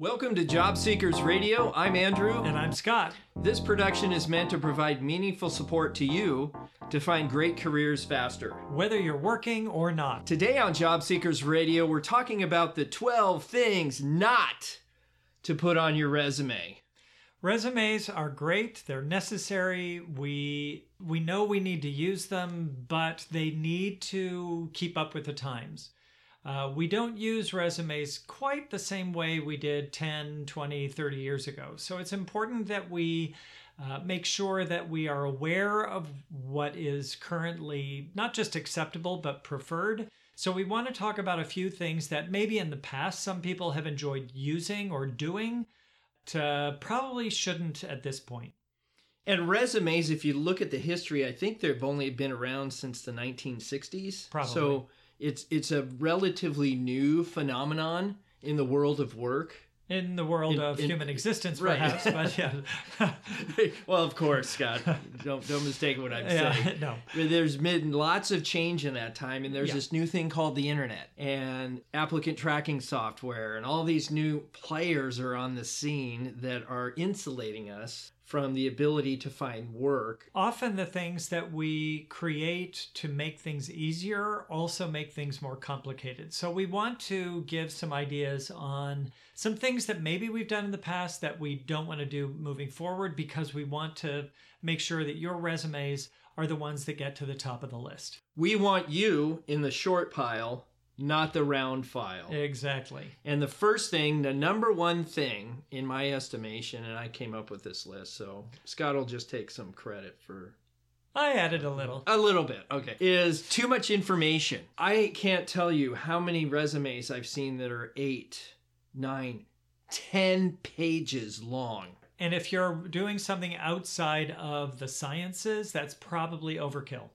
Welcome to Job Seekers Radio. I'm Andrew. And I'm Scott. This production is meant to provide meaningful support to you to find great careers faster. Whether you're working or not. Today on Job Seekers Radio, we're talking about the 12 things not to put on your resume. Resumes are great, they're necessary. We we know we need to use them, but they need to keep up with the times. Uh, we don't use resumes quite the same way we did 10, 20, 30 years ago. So it's important that we uh, make sure that we are aware of what is currently not just acceptable, but preferred. So we want to talk about a few things that maybe in the past some people have enjoyed using or doing, to probably shouldn't at this point. And resumes, if you look at the history, I think they've only been around since the 1960s. Probably. So it's it's a relatively new phenomenon in the world of work. In the world In- of in- human existence, right. perhaps, but yeah. well, of course, Scott. Don't don't mistake what I'm Yeah, saying. no. But There's been lots of change in that time, and there's Yeah. this new thing called the internet and applicant tracking software, and all these new players are on the scene that are insulating us from the ability to find work. Often the things that we create to make things easier also make things more complicated. So we want to give some ideas on some things that maybe we've done in the past that we don't want to do moving forward because we want to make sure that your resumes are the ones that get to the top of the list. We want you in the short pile, not the round file. Exactly. And the first thing, the number one thing in my estimation, and I came up with this list, so Scott will just take some credit for I added a little. A little bit, okay. Is too much information. I can't tell you how many resumes I've seen that are eight, nine, ten pages long. And if you're doing something outside of the sciences, that's probably overkill.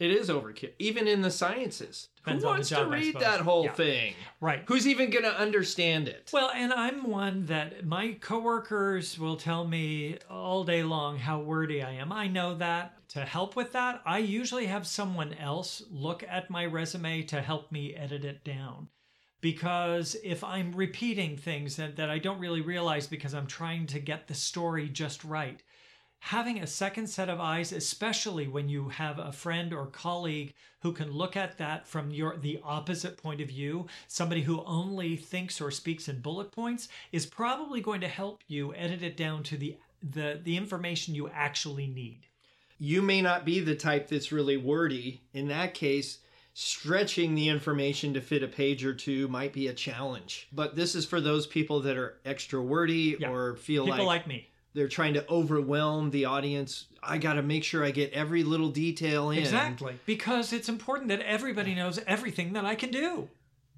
It is overkill, even in the sciences. Depends Who wants job, to read that whole Yeah. thing? Right. Who's even going to understand it? Well, and I'm one that my coworkers will tell me all day long how wordy I am. I know that. To help with that, I usually have someone else look at my resume to help me edit it down. Because if I'm repeating things that, that I don't really realize because I'm trying to get the story just right, having a second set of eyes especially when you have a friend or colleague who can look at that from your the opposite point of view somebody who only thinks or speaks in bullet points is probably going to help you edit it down to the the, the information you actually need you may not be the type that's really wordy. In that case, stretching the information to fit a page or two might be a challenge. But this is for those people that are extra wordy Yeah. or feel like people like like me they're trying to overwhelm the audience. I got to make sure I get every little detail in. exactly because it's important that everybody knows everything that i can do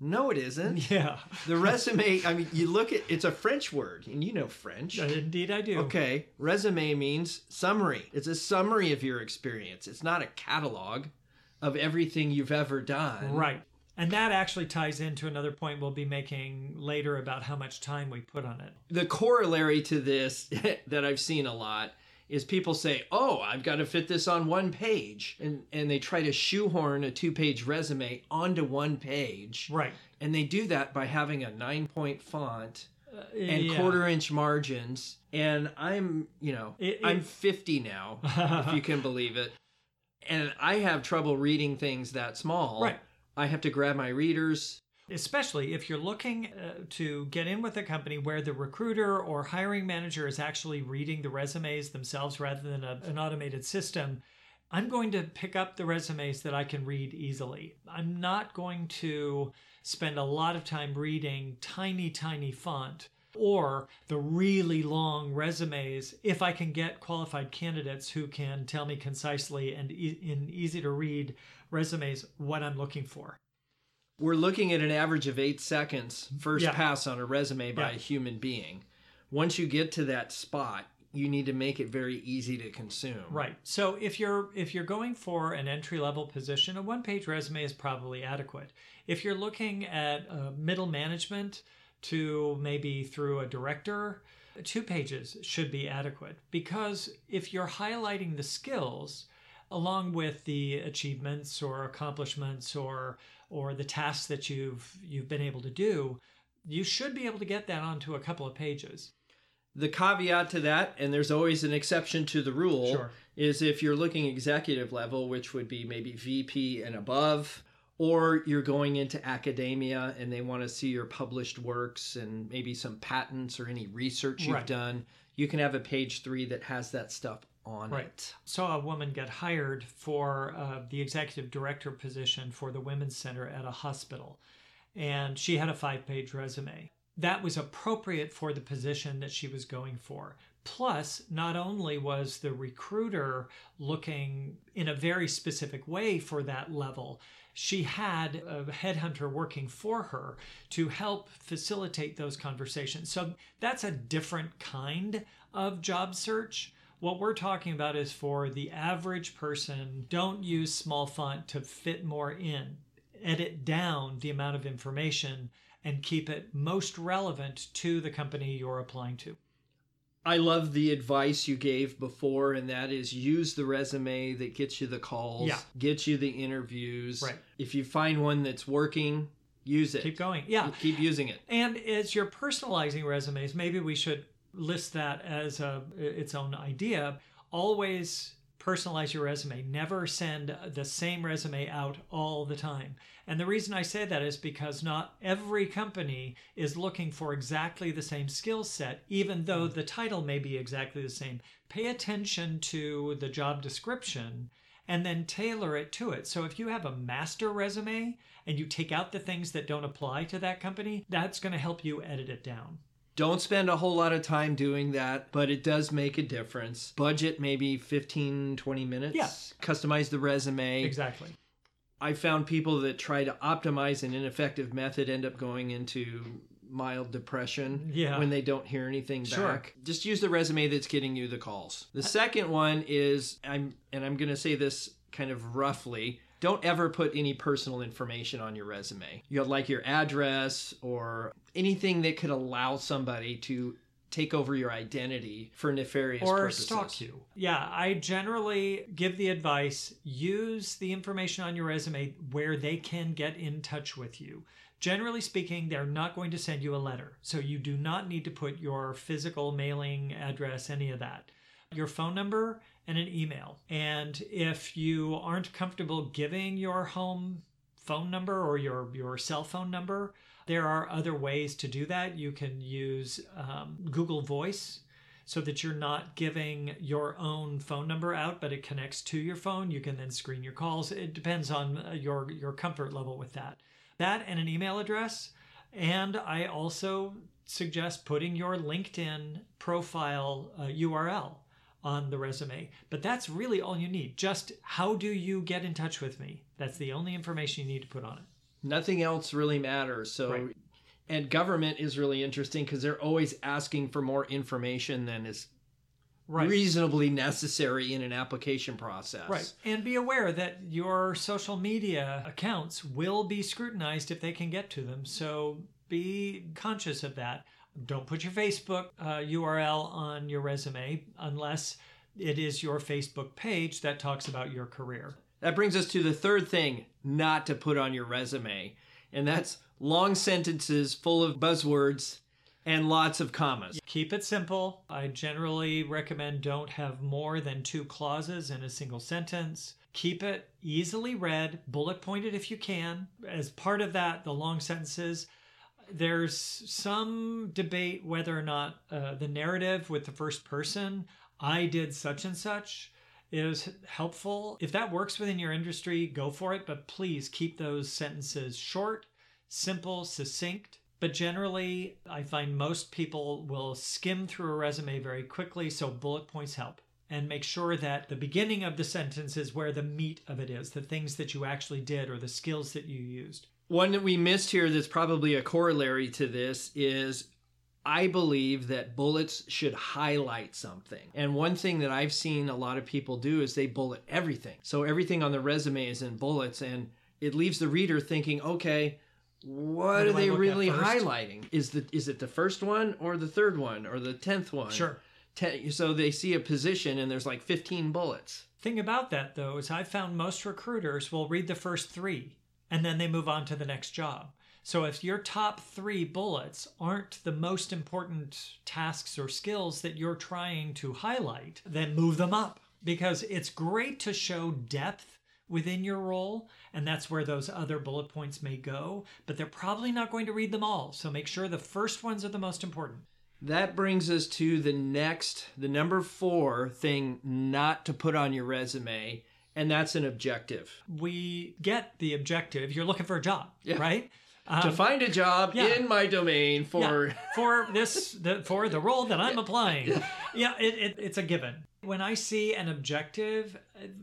No, it isn't. yeah The resume, I mean, you look at it's a French word, and you know French. indeed i do Okay, resume means summary. It's a summary of your experience. It's not a catalog of everything you've ever done. Right. And that actually ties into another point we'll be making later about how much time we put on it. The corollary to this that I've seen a lot is people say, "Oh, I've got to fit this on one page," and and they try to shoehorn a two-page resume onto one page. Right. And they do that by having a nine-point font uh, and yeah. quarter-inch margins. And I'm, you know, It- I'm 50 now, if you can believe it. And I have trouble reading things that small. Right. I have to grab my readers. Especially if you're looking uh, to get in with a company where the recruiter or hiring manager is actually reading the resumes themselves rather than a, an automated system. I'm going to pick up the resumes that I can read easily. I'm not going to spend a lot of time reading tiny, tiny font or the really long resumes if I can get qualified candidates who can tell me concisely and e- in easy to read resumes what I'm looking for. We're looking at an average of eight seconds first Yeah. pass on a resume by Yeah. a human being. Once you get to that spot, you need to make it very easy to consume. Right. So if you're if you're going for an entry level position, a one page resume is probably adequate. If you're looking at uh, middle management to maybe through a director, two pages should be adequate because if you're highlighting the skills along with the achievements or accomplishments or or the tasks that you've you've been able to do you should be able to get that onto a couple of pages. The caveat to that, and there's always an exception to the rule, Sure. is if you're looking executive level, which would be maybe VP and above, or you're going into academia and they want to see your published works and maybe some patents or any research you've Right. done, you can have a page three that has that stuff on Right. it. Saw a woman get hired for uh, the executive director position for the Women's Center at a hospital, and she had a five page resume. That was appropriate for the position that she was going for. Plus, not only was the recruiter looking in a very specific way for that level, she had a headhunter working for her to help facilitate those conversations. So that's a different kind of job search. What we're talking about is for the average person, don't use small font to fit more in. Edit down the amount of information and keep it most relevant to the company you're applying to. I love the advice you gave before, and that is use the resume that gets you the calls, Yeah. gets you the interviews. Right. If you find one that's working, use it. Keep going. Yeah. Keep using it. And as you're personalizing resumes, maybe we should list that as a, its own idea. Always personalize your resume. Never send the same resume out all the time. And the reason I say that is because not every company is looking for exactly the same skill set, even though hmm. the title may be exactly the same. Pay attention to the job description and then tailor it to it. So if you have a master resume and you take out the things that don't apply to that company, that's going to help you edit it down. Don't spend a whole lot of time doing that, but it does make a difference. Budget maybe 15, 20 minutes. Yeah. Customize the resume. Exactly. I found people that try to optimize an ineffective method end up going into mild depression Yeah. when they don't hear anything Sure. back. Just use the resume that's getting you the calls. The second one is I'm and I'm going to say this kind of roughly. Don't ever put any personal information on your resume. You know, like your address or anything that could allow somebody to take over your identity for nefarious or purposes. stalk you. Yeah, I generally give the advice use the information on your resume where they can get in touch with you. Generally speaking, they're not going to send you a letter. So you do not need to put your physical mailing address, any of that. Your phone number and an email. And if you aren't comfortable giving your home phone number or your, your cell phone number, there are other ways to do that. You can use um, Google Voice so that you're not giving your own phone number out, but it connects to your phone. You can then screen your calls. It depends on uh, your your comfort level with that. That and an email address. And I also suggest putting your LinkedIn profile uh, URL on the resume. But that's really all you need. Just how do you get in touch with me? That's the only information you need to put on it. Nothing else really matters. So, Right. and government is really interesting because they're always asking for more information than is Right. reasonably necessary in an application process. Right. And be aware that your social media accounts will be scrutinized if they can get to them. So be conscious of that. Don't put your Facebook uh, URL on your resume unless it is your Facebook page that talks about your career. That brings us to the third thing not to put on your resume, and that's long sentences full of buzzwords and lots of commas. Keep it simple. I generally recommend don't have more than two clauses in a single sentence. Keep it easily read, bullet pointed if you can. As part of that, the long sentences, there's some debate whether or not uh, the narrative with the first person, I did such and such, is helpful. If that works within your industry, go for it, but please keep those sentences short, simple, succinct. But generally, I find most people will skim through a resume very quickly, so bullet points help. And make sure that the beginning of the sentence is where the meat of it is, the things that you actually did or the skills that you used. One that we missed here that's probably a corollary to this is I believe that bullets should highlight something. And one thing that I've seen a lot of people do is they bullet everything. So everything on the resume is in bullets and it leaves the reader thinking, okay, what do are they really highlighting? Is the is it the first one or the third one or the tenth one? Sure. Ten, so they see a position and there's like 15 bullets. Thing about that, though, is I found most recruiters will read the first three and then they move on to the next job. So if your top three bullets aren't the most important tasks or skills that you're trying to highlight, then move them up because it's great to show depth within your role, and that's where those other bullet points may go, but they're probably not going to read them all. So make sure the first ones are the most important. That brings us to the next, the number four thing not to put on your resume, and that's an objective. We get the objective. You're looking for a job, right? to find a job Um, yeah. in my domain for Yeah, for this the, for the role that I'm applying. Yeah, it, it, it's a given. When I see an objective,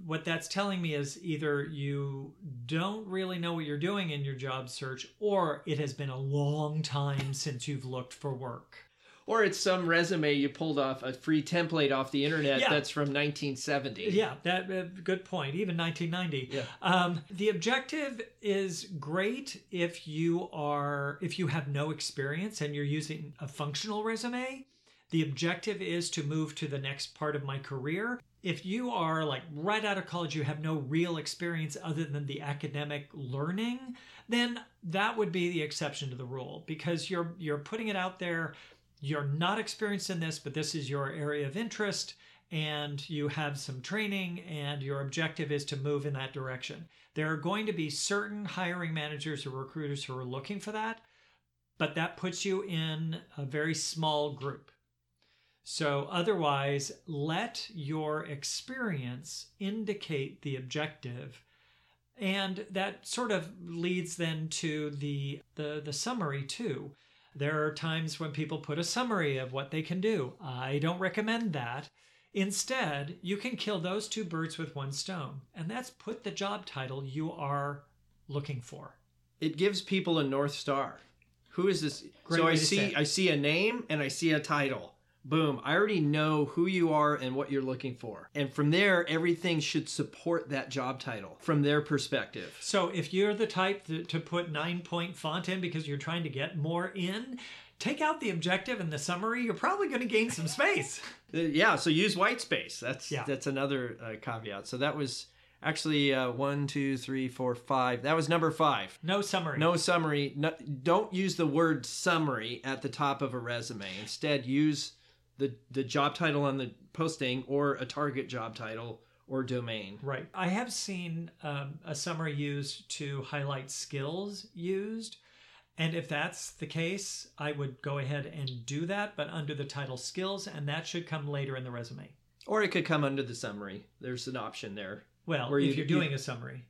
what that's telling me is either you don't really know what you're doing in your job search, or it has been a long time since you've looked for work. Or it's some resume you pulled off a free template off the internet Yeah. that's from 1970. Yeah, that uh, good point. Even 1990. Yeah. Um, the objective is great if you are if you have no experience and you're using a functional resume. The objective is to move to the next part of my career. If you are like right out of college, you have no real experience other than the academic learning, then that would be the exception to the rule because you're you're putting it out there. You're not experienced in this, but this is your area of interest and you have some training and your objective is to move in that direction. There are going to be certain hiring managers or recruiters who are looking for that, but that puts you in a very small group. So, otherwise, let your experience indicate the objective. And that sort of leads then to the, the, the summary too. There are times when people put a summary of what they can do. I don't recommend that. Instead, you can kill those two birds with one stone, and that's put the job title you are looking for. It gives people a north star. Who is this? Great so I see. I see a name and I see a title. Boom. I already know who you are and what you're looking for. And from there everything should support that job title from their perspective. So, if you're the type to, to put nine point font in because you're trying to get more in, take out the objective and the summary. You're probably going to gain some space. Uh, Yeah, so use white space. That's Yeah. that's another uh, caveat. So that was actually uh, one, two, three, four, five. That was number five. No summary. No summary. No, don't use the word summary at the top of a resume. Instead, use the the job title on the posting or a target job title or domain. Right. I have seen um, a summary used to highlight skills used. And if that's the case, I would go ahead and do that, but under the title skills, and that should come later in the resume. Or it could come under the summary. There's an option there. Well, Where if you- you're you- doing a summary.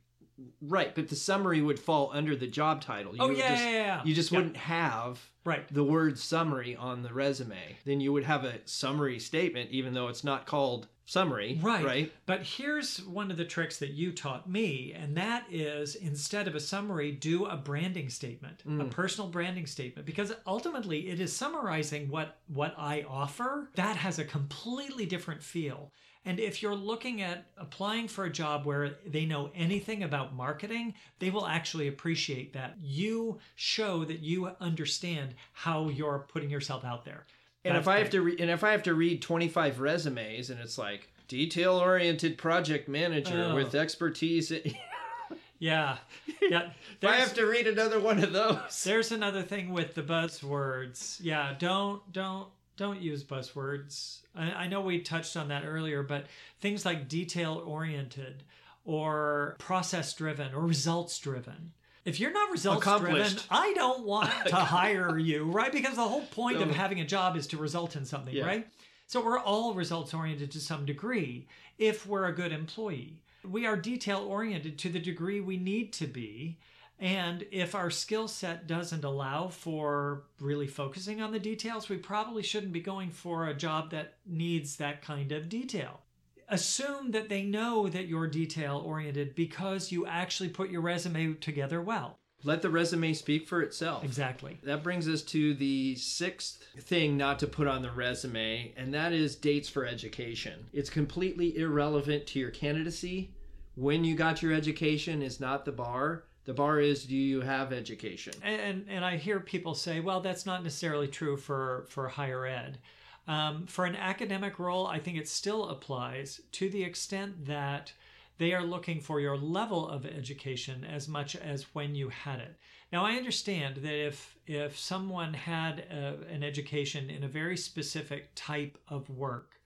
Right, but the summary would fall under the job title. You Oh, yeah, just, yeah, yeah. You just Yeah. wouldn't have Right. the word summary on the resume. Then you would have a summary statement, even though it's not called summary. Right. Right. But here's one of the tricks that you taught me, and that is instead of a summary, do a branding statement, a mm. personal branding statement, because ultimately it is summarizing what what I offer. That has a completely different feel. And if you're looking at applying for a job where they know anything about marketing, they will actually appreciate that. You show that you understand how you're putting yourself out there. And That's if I have to re- and if I have to read 25 resumes and it's like detail oriented project manager Oh. with expertise in- Yeah. Yeah. if I have to read another one of those. There's another thing with the buzzwords. Yeah, don't don't don't use buzzwords. I, I know we touched on that earlier, but things like detail oriented or process driven or results driven. If you're not results driven, I don't want to hire you, right? Because the whole point of having a job is to result in something, Yeah. right? So we're all results oriented to some degree if we're a good employee. We are detail oriented to the degree we need to be. And if our skill set doesn't allow for really focusing on the details, we probably shouldn't be going for a job that needs that kind of detail. Assume that they know that you're detail oriented because you actually put your resume together well. Let the resume speak for itself. Exactly. That brings us to the sixth thing not to put on the resume, and that is dates for education. It's completely irrelevant to your candidacy. When you got your education is not the bar. The bar is do you have education? and and I hear people say, well, that's not necessarily true for for higher ed. Um, for an academic role, I think it still applies to the extent that They are looking for your level of education as much as when you had it. Now, I understand that if if someone had a, an education in a very specific type of work,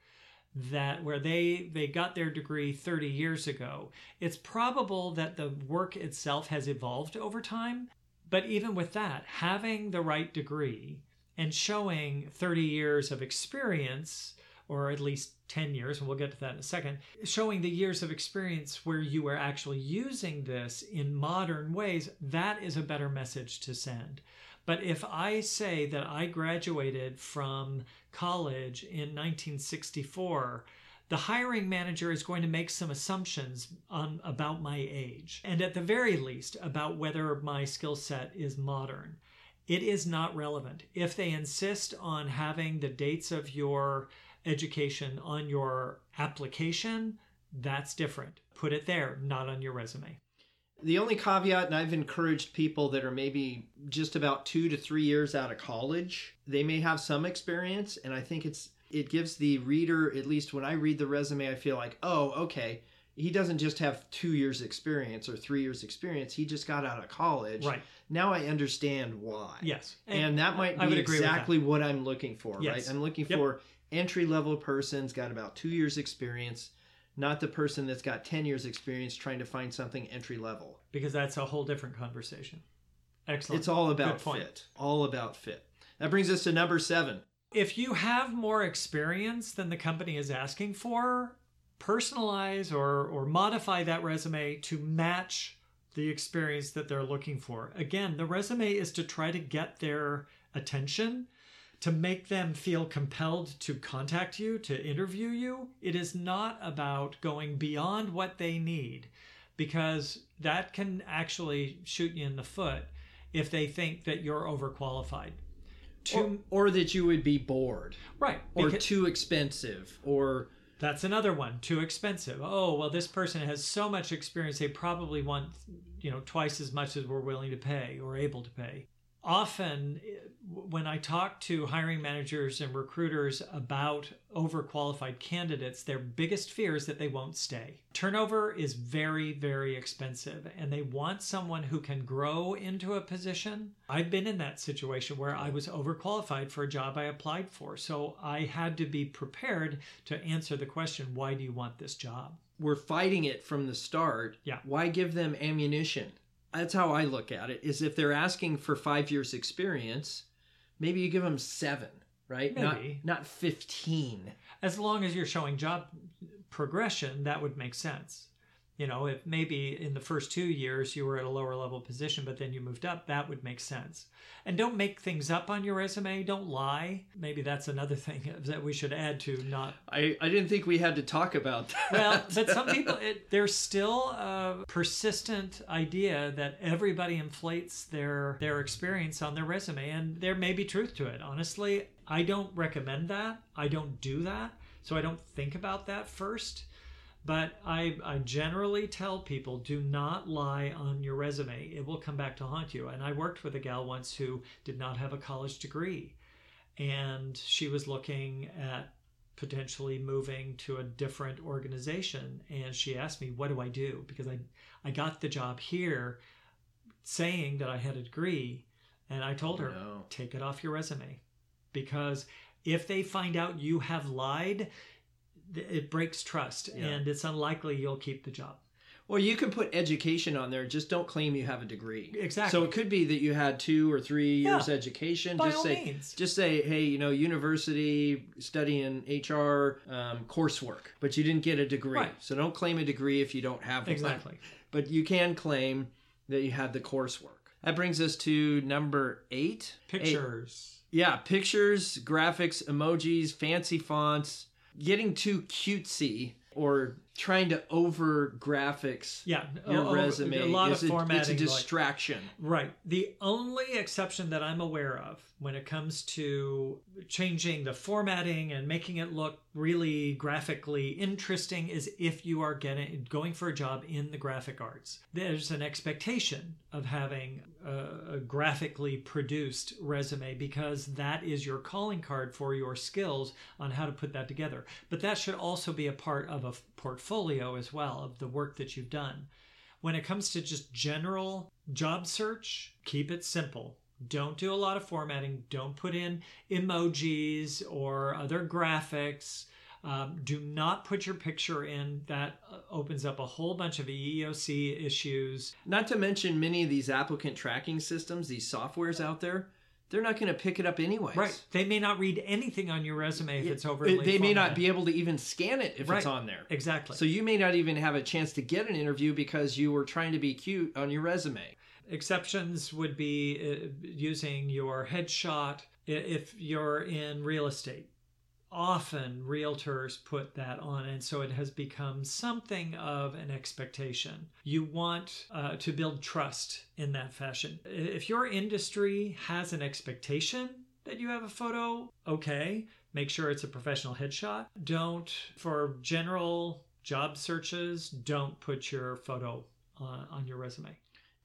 that where they they got their degree 30 years ago, it's probable that the work itself has evolved over time. But even with that, having the right degree and showing 30 years of experience or at least 10 years, and we'll get to that in a second, showing the years of experience where you are actually using this in modern ways, that is a better message to send. But if I say that I graduated from college in 1964, the hiring manager is going to make some assumptions on, about my age, and at the very least, about whether my skill set is modern. It is not relevant. If they insist on having the dates of your education on your application, that's different. Put it there, not on your resume. The only caveat, and I've encouraged people that are maybe just about two to three years out of college, they may have some experience, and I think it's it gives the reader, at least when I read the resume, I feel like, oh, okay, he doesn't just have two years experience or three years experience. He just got out of college. Right. Now I understand why. Yes. And, and that might be exactly what I'm looking for, yes. right? I'm looking yep. for entry level person's got about two years experience not the person that's got 10 years experience trying to find something entry level. Because that's a whole different conversation. Excellent. It's all about fit. All about fit. That brings us to number seven. If you have more experience than the company is asking for personalize or or modify that resume to match the experience that they're looking for. Again the resume is to try to get their attention to make them feel compelled to contact you, to interview you. It is not about going beyond what they need because that can actually shoot you in the foot if they think that you're overqualified. Too, or, or that you would be bored. Right. Or too expensive or that's another one. Too expensive. Oh, well, this person has so much experience, they probably want, you know, twice as much as we're willing to pay or able to pay often when I talk to hiring managers and recruiters about overqualified candidates, their biggest fear is that they won't stay. Turnover is very, very expensive, and they want someone who can grow into a position. I've been in that situation where I was overqualified for a job I applied for, so I had to be prepared to answer the question why do you want this job? We're fighting it from the start. Yeah. Why give them ammunition? that's how I look at it. Is if they're asking for five years experience, maybe you give them seven, right? Maybe. Not not fifteen. As long as you're showing job progression, that would make sense. You know, if maybe in the first two years you were at a lower level position, but then you moved up, that would make sense. And don't make things up on your resume. Don't lie. Maybe that's another thing that we should add to not. I, I didn't think we had to talk about that. Well, but some people, it, there's still a persistent idea that everybody inflates their their experience on their resume, and there may be truth to it. Honestly, I don't recommend that. I don't do that. So I don't think about that first. But I, I generally tell people do not lie on your resume. It will come back to haunt you. And I worked with a gal once who did not have a college degree. And she was looking at potentially moving to a different organization. And she asked me, What do I do? Because I, I got the job here saying that I had a degree. And I told her, no. Take it off your resume. Because if they find out you have lied, it breaks trust yeah. and it's unlikely you'll keep the job. Well, you can put education on there. Just don't claim you have a degree. Exactly. So it could be that you had two or three years yeah, education. By just all say, means. just say, hey, you know, university studying HR um, coursework, but you didn't get a degree. Right. So don't claim a degree if you don't have one. Exactly. But you can claim that you had the coursework. That brings us to number eight. Pictures. Eight. Yeah, pictures, graphics, emojis, fancy fonts getting too cutesy or trying to over graphics yeah your over, resume a lot is of formatting it's a distraction like, right. The only exception that i'm aware of when it comes to changing the formatting and making it look really graphically interesting is if you are getting going for a job in the graphic arts. There's an expectation of having a, a graphically produced resume because that is your calling card for your skills on how to put that together. But that should also be a part of a portfolio as well of the work that you've done. When it comes to just general job search, keep it simple. Don't do a lot of formatting. Don't put in emojis or other graphics. Um, do not put your picture in. That uh, opens up a whole bunch of EEOC issues. Not to mention many of these applicant tracking systems, these softwares out there, they're not going to pick it up anyway. Right. They may not read anything on your resume if it's overly. They may not be able to even scan it if Right. it's on there. Exactly. So you may not even have a chance to get an interview because you were trying to be cute on your resume. Exceptions would be uh, using your headshot if you're in real estate. Often realtors put that on, and so it has become something of an expectation. You want uh, to build trust in that fashion. If your industry has an expectation that you have a photo, okay, make sure it's a professional headshot. Don't, for general job searches, don't put your photo on, on your resume.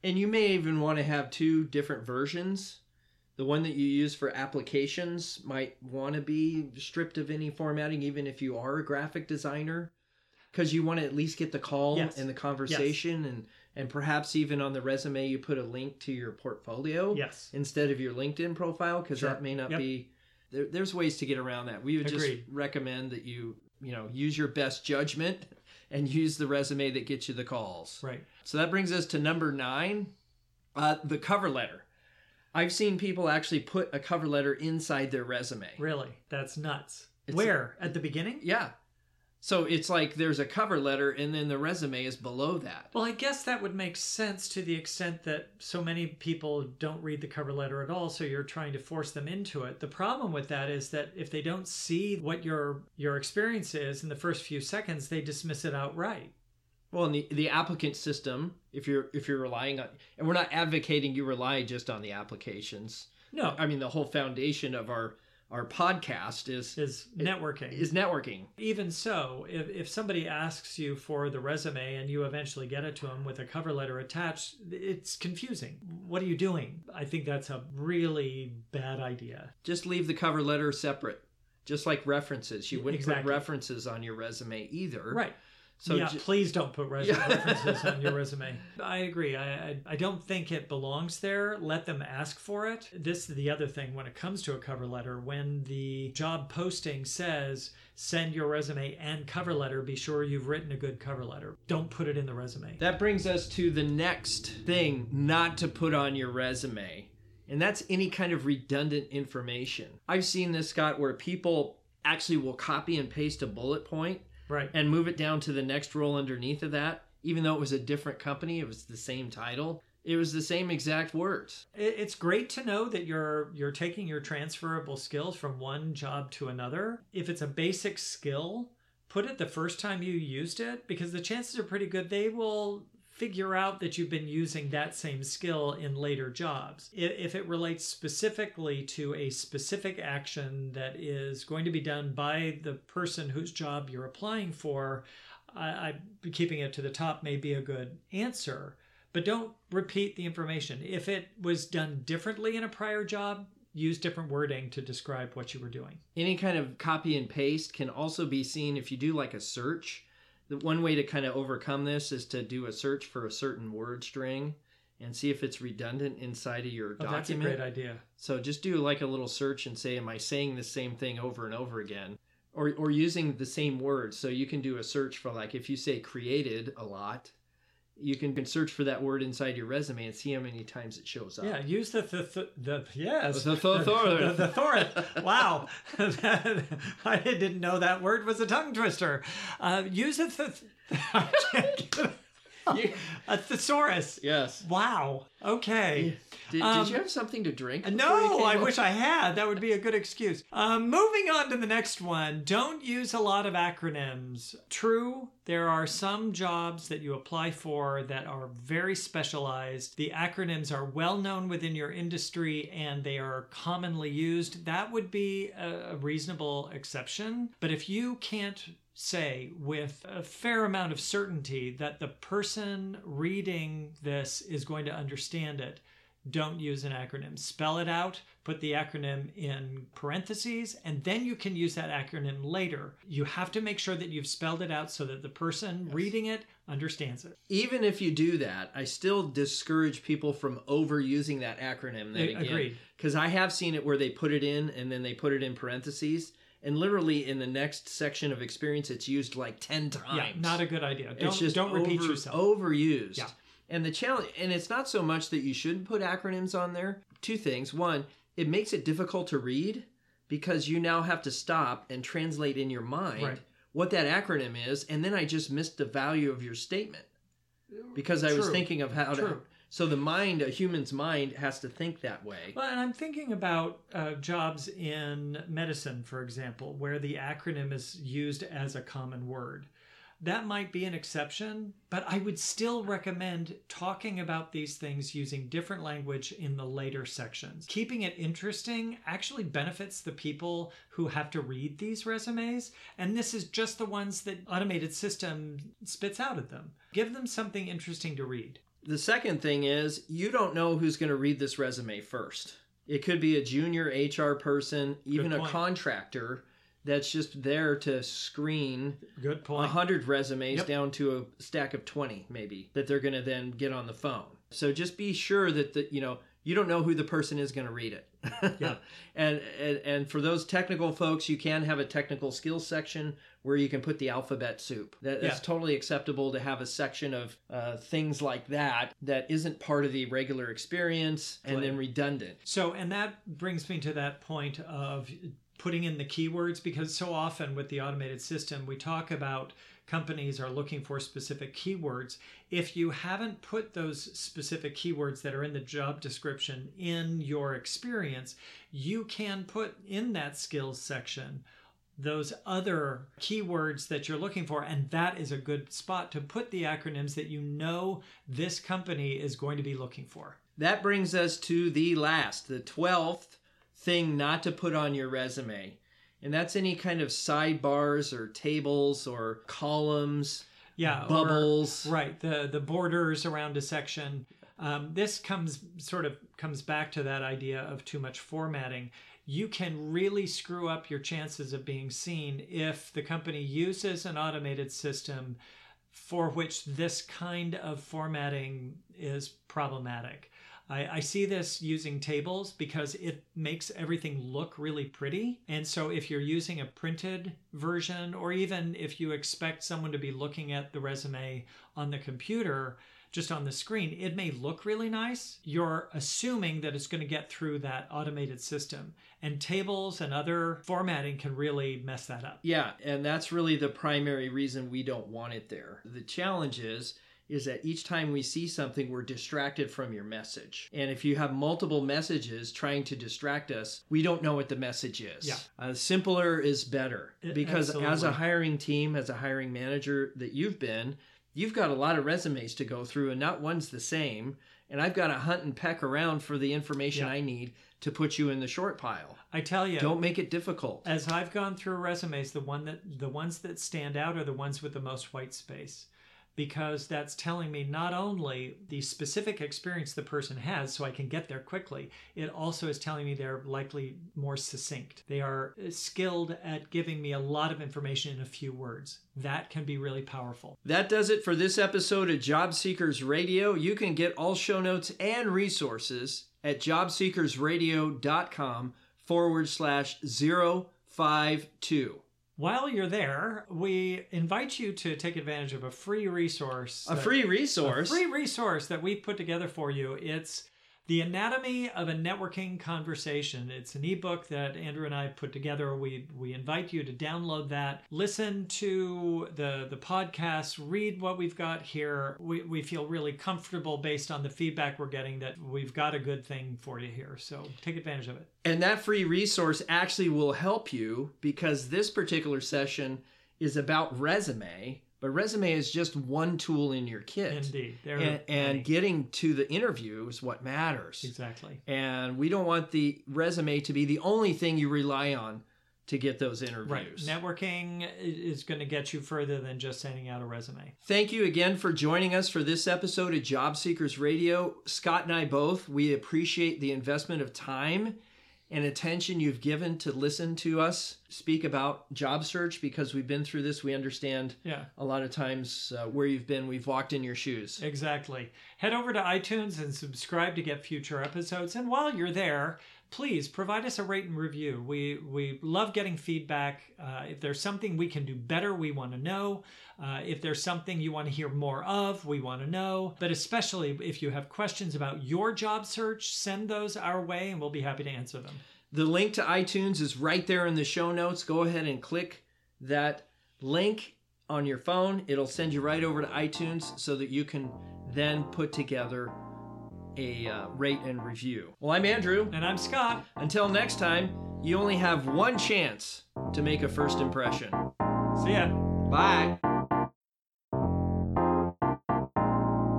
And you may even want to have two different versions. The one that you use for applications might want to be stripped of any formatting, even if you are a graphic designer, because you want to at least get the call Yes. and the conversation, and and perhaps even on the resume you put a link to your portfolio Yes. instead of your LinkedIn profile, because Sure. that may not Yep. be. There, there's ways to get around that. We would Agreed. just recommend that you you know use your best judgment and use the resume that gets you the calls. Right. So that brings us to number nine, uh, the cover letter. I've seen people actually put a cover letter inside their resume. Really? That's nuts. It's- Where? At the beginning? Yeah. So it's like there's a cover letter and then the resume is below that. Well, I guess that would make sense to the extent that so many people don't read the cover letter at all, so you're trying to force them into it. The problem with that is that if they don't see what your your experience is in the first few seconds, they dismiss it outright. Well, in the, the applicant system, if you're if you're relying on, and we're not advocating you rely just on the applications. No, I mean, the whole foundation of our our podcast is is networking. is networking. Even so, if, if somebody asks you for the resume and you eventually get it to them with a cover letter attached, it's confusing. What are you doing? I think that's a really bad idea. Just leave the cover letter separate. Just like references, you wouldn't Exactly. put references on your resume either. Right. So yeah, please don't put references on your resume. I agree. I, I I don't think it belongs there. Let them ask for it. This is the other thing when it comes to a cover letter. When the job posting says send your resume and cover letter, be sure you've written a good cover letter. Don't put it in the resume. That brings us to the next thing not to put on your resume, and that's any kind of redundant information. I've seen this, Scott, where people actually will copy and paste a bullet point Right. and move it down to the next role underneath of that, even though it was a different company, it was the same title. It was the same exact words. It's great to know that you're you're taking your transferable skills from one job to another. If it's a basic skill, put it the first time you used it because the chances are pretty good they will figure out that you've been using that same skill in later jobs. If it relates specifically to a specific action that is going to be done by the person whose job you're applying for, I, I keeping it to the top may be a good answer but don't repeat the information. If it was done differently in a prior job, use different wording to describe what you were doing. Any kind of copy and paste can also be seen if you do like a search. The one way to kind of overcome this is to do a search for a certain word string and see if it's redundant inside of your Oh, that's a document. great idea. So just do like a little search and say, am I saying the same thing over and over again? Or, or using the same words. So you can do a search for like if you say created a lot, you can search for that word inside your resume and see how many times it shows up. Yeah, use the the, the, the yes The thesaurus. the, the thesaurus. Wow, I didn't know that word was a tongue twister. Uh, use a th- I can't get it. You- a thesaurus. yes. Wow. Okay. Did, Um, did you have something to drink? No, I up? wish I had. That would be a good excuse. Um, moving on to the next one. Don't use a lot of acronyms. True, there are some jobs that you apply for that are very specialized. The acronyms are well known within your industry and they are commonly used. That would be a, a reasonable exception. But if you can't say with a fair amount of certainty that the person reading this is going to understand it, don't use an acronym. Spell it out, put the acronym in parentheses, and then you can use that acronym later. You have to make sure that you've spelled it out so that the person reading it understands it. Even if you do that, I still discourage people from overusing that acronym. Then agreed. Because I have seen it where they put it in and then they put it in parentheses, and literally in the next section of experience, it's used like ten times. Yeah, not a good idea. Don't, it's just don't repeat over- yourself. Overused. Yeah. And the challenge, and it's not so much that you shouldn't put acronyms on there. Two things. One, it makes it difficult to read because you now have to stop and translate in your mind Right. what that acronym is, and then I just missed the value of your statement because I was thinking of how to. So the mind, a human's mind, has to think that way. Well, and I'm thinking about uh, jobs in medicine, for example, where the acronym is used as a common word. That might be an exception, but I would still recommend talking about these things using different language in the later sections. Keeping it interesting actually benefits the people who have to read these resumes, and this is just the ones that automated system spits out at them. Give them something interesting to read. The second thing is you don't know who's going to read this resume first. It could be a junior HR person, even a contractor that's just there to screen Good a point. hundred resumes Yep. down to a stack of 20 maybe that they're going to then get on the phone so just be sure that the you know you don't know who the person is going to read it Yeah. and, and and for those technical folks you can have a technical skills section where you can put the alphabet soup that, that's Yeah. totally acceptable to have a section of uh, things like that that isn't part of the regular experience and then redundant So, and that brings me to that point of putting in the keywords because so often with the automated system, we talk about companies are looking for specific keywords. If you haven't put those specific keywords that are in the job description in your experience, you can put in that skills section those other keywords that you're looking for and that is a good spot to put the acronyms that you know this company is going to be looking for. That brings us to the last, the 12th thing not to put on your resume. And that's any kind of sidebars or tables or columns, yeah or- bubbles. right the the borders around a section. Um, this comes sort of comes back to that idea of too much formatting. You can really screw up your chances of being seen if the company uses an automated system for which this kind of formatting is problematic I, I see this using tables because it makes everything look really pretty. And so, if you're using a printed version, or even if you expect someone to be looking at the resume on the computer, just on the screen, it may look really nice. You're assuming that it's going to get through that automated system. And tables and other formatting can really mess that up. Yeah, and that's really the primary reason we don't want it there. The challenge is is that each time we see something we're distracted from your message. And if you have multiple messages trying to distract us, we don't know what the message is. Yeah. Uh, simpler is better because as a hiring team, as a hiring manager that you've been, you've got a lot of resumes to go through and not one's the same. And I've got to hunt and peck around for the information Yeah. I need to put you in the short pile. I tell you, Don't make it difficult. as I've gone through resumes, the one that the ones that stand out are the ones with the most white space. Because that's telling me not only the specific experience the person has, so I can get there quickly, it also is telling me they're likely more succinct. They are uh, skilled at giving me a lot of information in a few words. That can be really powerful. That does it for this episode of Job Seekers Radio. You can get all show notes and resources at jobseekersradio.com forward slash 052. While you're there, we invite you to take advantage of a free resource. A that- free resource. A free resource that we put together for you. It's The Anatomy of a Networking Conversation. It's an ebook that Andrew and I put together. We we invite you to download that, listen to the the podcast, read what we've got here. We we feel really comfortable based on the feedback we're getting that we've got a good thing for you here. So take advantage of it. And that free resource actually will help you because this particular session is about resume, but resume is just one tool in your kit. Indeed. There And, and getting to the interview is what matters. exactly. And we don't want the resume to be the only thing you rely on to get those interviews. Right. interviews. Networking is going to get you further than just sending out a resume. Thank you again for joining us for this episode of Job Seekers Radio. Scott and I both, we appreciate the investment of time and attention you've given to listen to us speak about job search because we've been through this. We understand Yeah. a lot of times uh, where you've been. We've walked in your shoes. Exactly. Head over to iTunes and subscribe to get future episodes. And while you're there, please provide us a rate and review. We we love getting feedback. Uh, if there's something we can do better, we want to know. Uh, if there's something you want to hear more of, we want to know. But especially if you have questions about your job search, send those our way, and we'll be happy to answer them. The link to iTunes is right there in the show notes. Go ahead and click that link on your phone. It'll send you right over to iTunes so that you can then put together a uh, rate and review. Well, I'm Andrew. And I'm Scott. Until next time, you only have one chance to make a first impression. See ya. Bye.